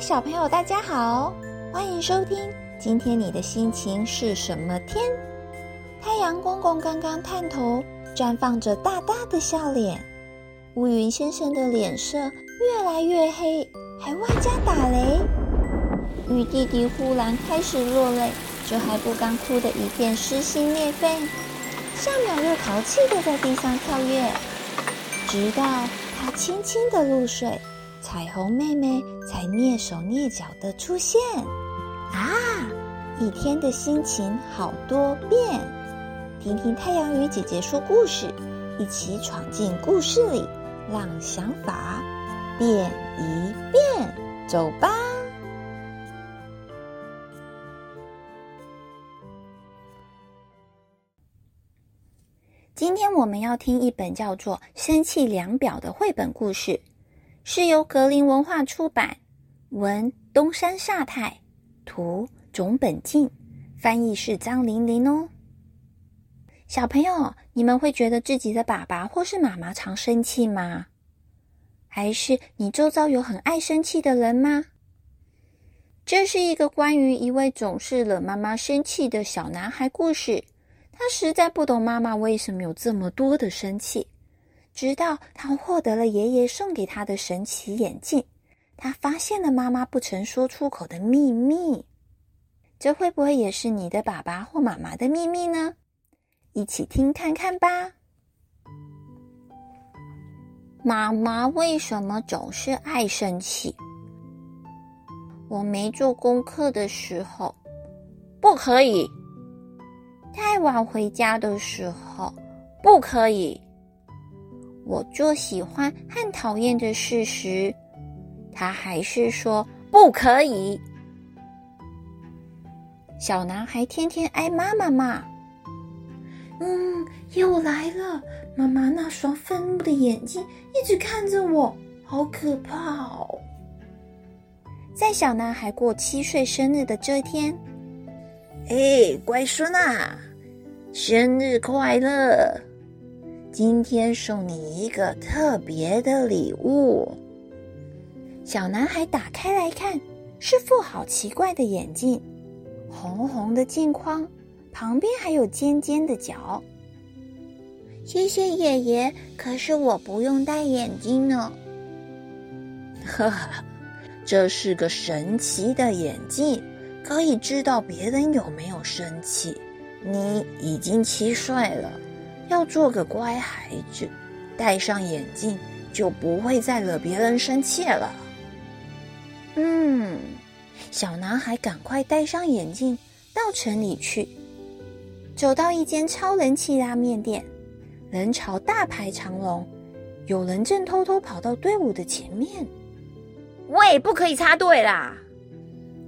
小朋友，大家好，欢迎收听。今天你的心情是什么天？太阳公公刚刚探头，绽放着大大的笑脸。乌云先生的脸色越来越黑，还外加打雷。雨弟弟忽然开始落泪，这还不刚哭的一片撕心裂肺，下秒又淘气的在地上跳跃，直到他轻轻的入睡。彩虹妹妹才蹑手蹑脚的出现，啊！一天的心情好多变。听听太阳鱼姐姐说故事，一起闯进故事里，让想法变一变。走吧！今天我们要听一本叫做《生气量表》的绘本故事。是由格林文化出版，文东山煞太，图种本静，翻译是张玲玲哦。小朋友，你们会觉得自己的爸爸或是妈妈常生气吗？还是你周遭有很爱生气的人吗？这是一个关于一位总是惹妈妈生气的小男孩故事。他实在不懂妈妈为什么有这么多的生气。直到他获得了爷爷送给他的神奇眼镜，他发现了妈妈不曾说出口的秘密。这会不会也是你的爸爸或妈妈的秘密呢？一起听看看吧。妈妈为什么总是爱生气？我没做功课的时候，不可以；太晚回家的时候，不可以。我做喜欢和讨厌的事时，他还是说不可以。小男孩天天挨妈妈骂。嗯，又来了！妈妈那双愤怒的眼睛一直看着我，好可怕哦！在小男孩过七岁生日的这天，哎，乖孙啊，生日快乐！今天送你一个特别的礼物。小男孩打开来看，是副好奇怪的眼镜，红红的镜框，旁边还有尖尖的角。谢谢爷爷，可是我不用戴眼镜呢。哈哈，这是个神奇的眼镜，可以知道别人有没有生气。你已经七岁了。要做个乖孩子，戴上眼镜就不会再惹别人生气了。嗯，小男孩赶快戴上眼镜，到城里去。走到一间超人气拉面店，人潮大排长龙，有人正偷偷跑到队伍的前面。喂，不可以插队啦！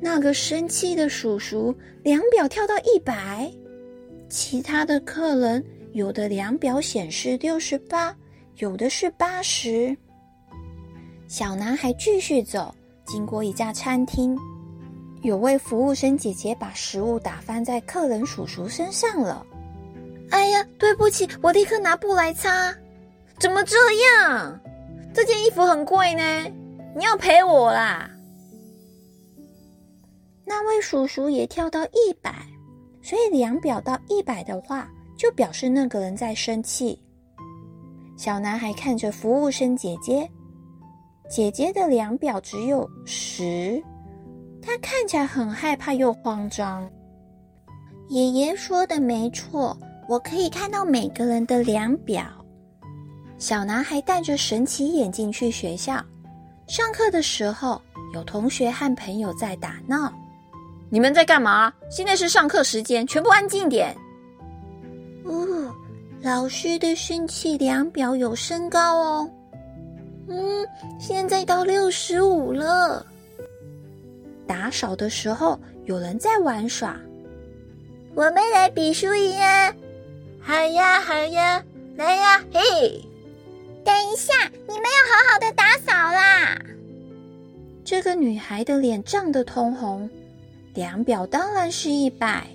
那个生气的叔叔量表跳到一百，其他的客人。有的量表显示六十八，有的是八十。小男孩继续走，经过一家餐厅，有位服务生姐姐把食物打翻在客人叔叔身上了。哎呀，对不起，我立刻拿布来擦。怎么这样？这件衣服很贵呢，你要赔我啦。那位叔叔也跳到一百，所以量表到一百的话。就表示那个人在生气。小男孩看着服务生姐姐，姐姐的量表只有十，他看起来很害怕又慌张。爷爷说的没错，我可以看到每个人的量表。小男孩戴着神奇眼镜去学校，上课的时候有同学和朋友在打闹。你们在干嘛？现在是上课时间，全部安静点。哦，老师的生气量表有升高哦。嗯，现在到六十五了。打扫的时候，有人在玩耍。我们来比输赢啊！好呀，好呀，来呀，嘿！等一下，你们要好好的打扫啦。这个女孩的脸涨得通红，量表当然是一百。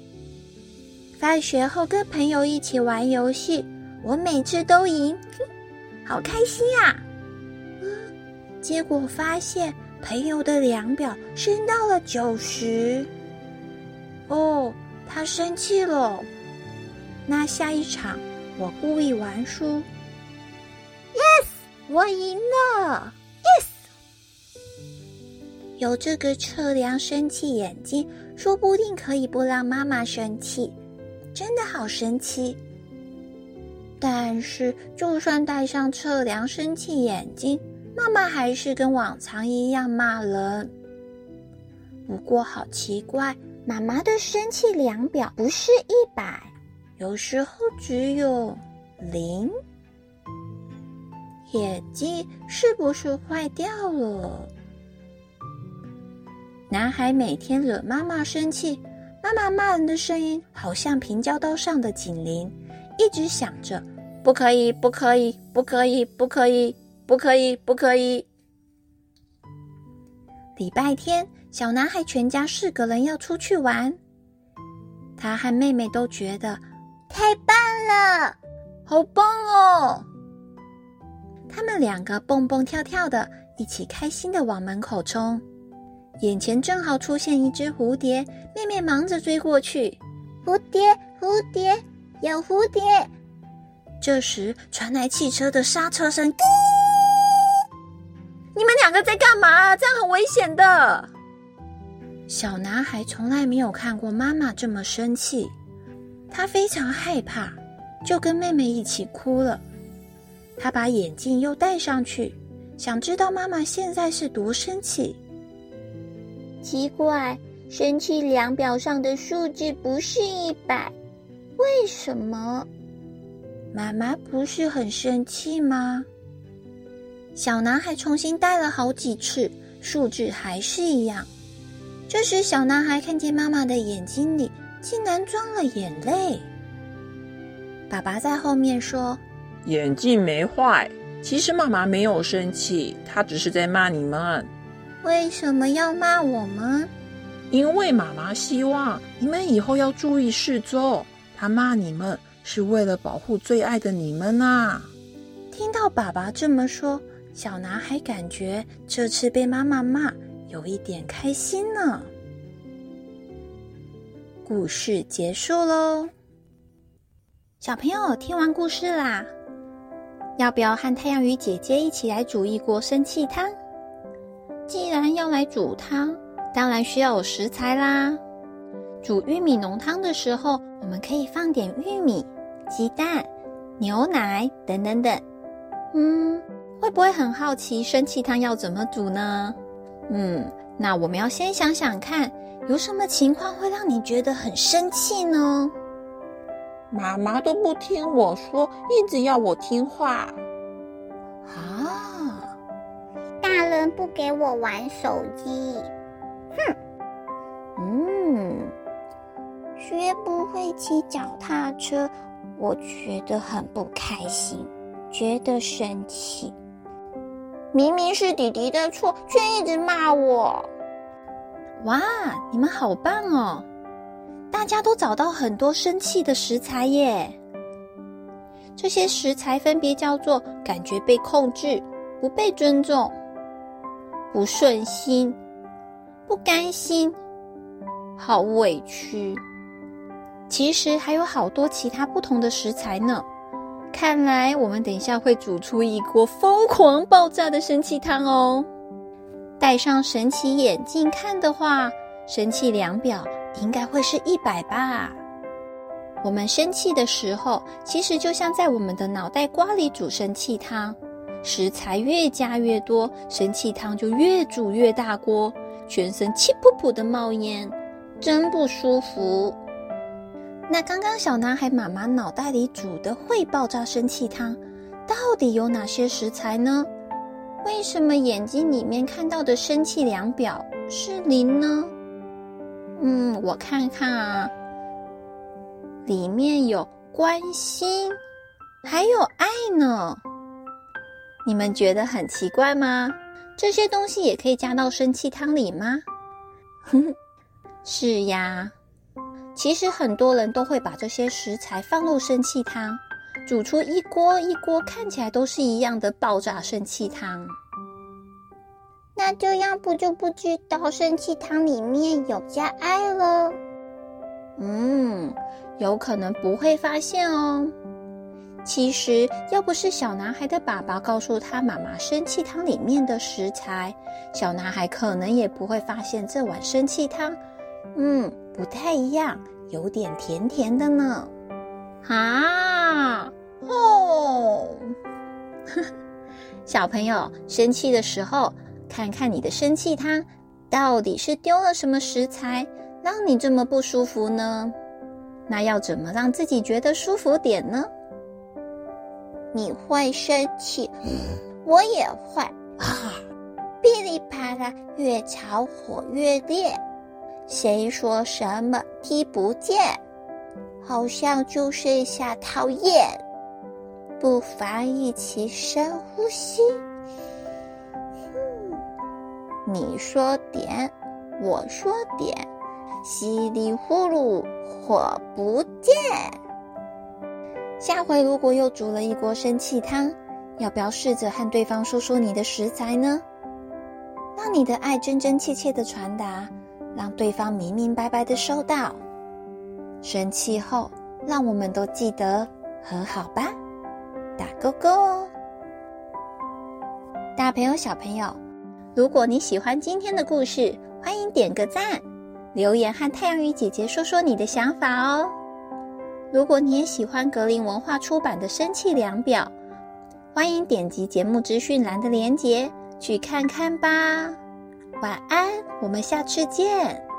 放学后跟朋友一起玩游戏，我每次都赢，好开心啊！结果发现朋友的量表升到了九十。哦，他生气了。那下一场我故意玩输。Yes，我赢了。Yes，有这个测量生气眼睛，说不定可以不让妈妈生气。真的好神奇。但是，就算戴上测量生气眼镜，妈妈还是跟往常一样骂人。不过，好奇怪，妈妈的生气量表不是一百，有时候只有零。眼镜是不是坏掉了？男孩每天惹妈妈生气，妈妈骂人的声音好像平交道上的警铃，一直响着。不可以，不可以，不可以，不可以，不可以，不可以。礼拜天，小男孩全家四个人要出去玩，他和妹妹都觉得太棒了，好棒哦！他们两个蹦蹦跳跳的，一起开心的往门口冲。眼前正好出现一只蝴蝶，妹妹忙着追过去。蝴蝶，蝴蝶，有蝴蝶。这时传来汽车的刹车声，你们两个在干嘛？这样很危险的。小男孩从来没有看过妈妈这么生气，他非常害怕，就跟妹妹一起哭了。他把眼镜又戴上去，想知道妈妈现在是多生气。奇怪，生气量表上的数字不是一百，为什么？妈妈不是很生气吗？小男孩重新戴了好几次，数字还是一样。这时，小男孩看见妈妈的眼睛里竟然装了眼泪。爸爸在后面说：“眼镜没坏，其实妈妈没有生气，她只是在骂你们。为什么要骂我们？因为妈妈希望你们以后要注意四周。她骂你们。”是为了保护最爱的你们呐！听到爸爸这么说，小男孩感觉这次被妈妈骂有一点开心呢。故事结束喽，小朋友听完故事啦，要不要和太阳鱼姐姐一起来煮一锅生气汤？既然要来煮汤，当然需要有食材啦。煮玉米浓汤的时候，我们可以放点玉米、鸡蛋、牛奶等等等。嗯，会不会很好奇生气汤要怎么煮呢？嗯，那我们要先想想看，有什么情况会让你觉得很生气呢？妈妈都不听我说，一直要我听话。人不给我玩手机，哼！嗯。学不会骑脚踏车，我觉得很不开心，觉得生气。明明是弟弟的错，却一直骂我。哇，你们好棒哦！大家都找到很多生气的食材耶。这些食材分别叫做：感觉被控制、不被尊重、不顺心、不甘心、好委屈。其实还有好多其他不同的食材呢。看来我们等一下会煮出一锅疯狂爆炸的生气汤哦。戴上神奇眼镜看的话，生气量表应该会是一百吧。我们生气的时候，其实就像在我们的脑袋瓜里煮生气汤，食材越加越多，生气汤就越煮越大锅，全身气噗噗的冒烟，真不舒服。那刚刚小男孩妈妈脑袋里煮的会爆炸生气汤，到底有哪些食材呢？为什么眼睛里面看到的生气量表是零呢？嗯，我看看啊，里面有关心，还有爱呢。你们觉得很奇怪吗？这些东西也可以加到生气汤里吗？是呀。其实很多人都会把这些食材放入生气汤，煮出一锅一锅看起来都是一样的爆炸生气汤。那这样不就不知道生气汤里面有加爱了？嗯，有可能不会发现哦。其实，要不是小男孩的爸爸告诉他妈妈生气汤里面的食材，小男孩可能也不会发现这碗生气汤，嗯，不太一样，有点甜甜的呢。啊，哦，小朋友生气的时候，看看你的生气汤到底是丢了什么食材，让你这么不舒服呢？那要怎么让自己觉得舒服点呢？你会生气，我也会啊！噼里啪啦，越吵火越烈。谁说什么听不见？好像就剩下讨厌。不妨一起深呼吸。你说点，我说点，稀里呼噜，火不见。下回如果又煮了一锅生气汤，要不要试着和对方说说你的食材呢？让你的爱真真切切的传达，让对方明明白白的收到。生气后，让我们都记得和好吧，打勾勾哦！大朋友小朋友，如果你喜欢今天的故事，欢迎点个赞，留言和太阳鱼姐姐说说你的想法哦。如果你也喜欢格林文化出版的《生气量表》，欢迎点击节目资讯栏的链接去看看吧。晚安，我们下次见。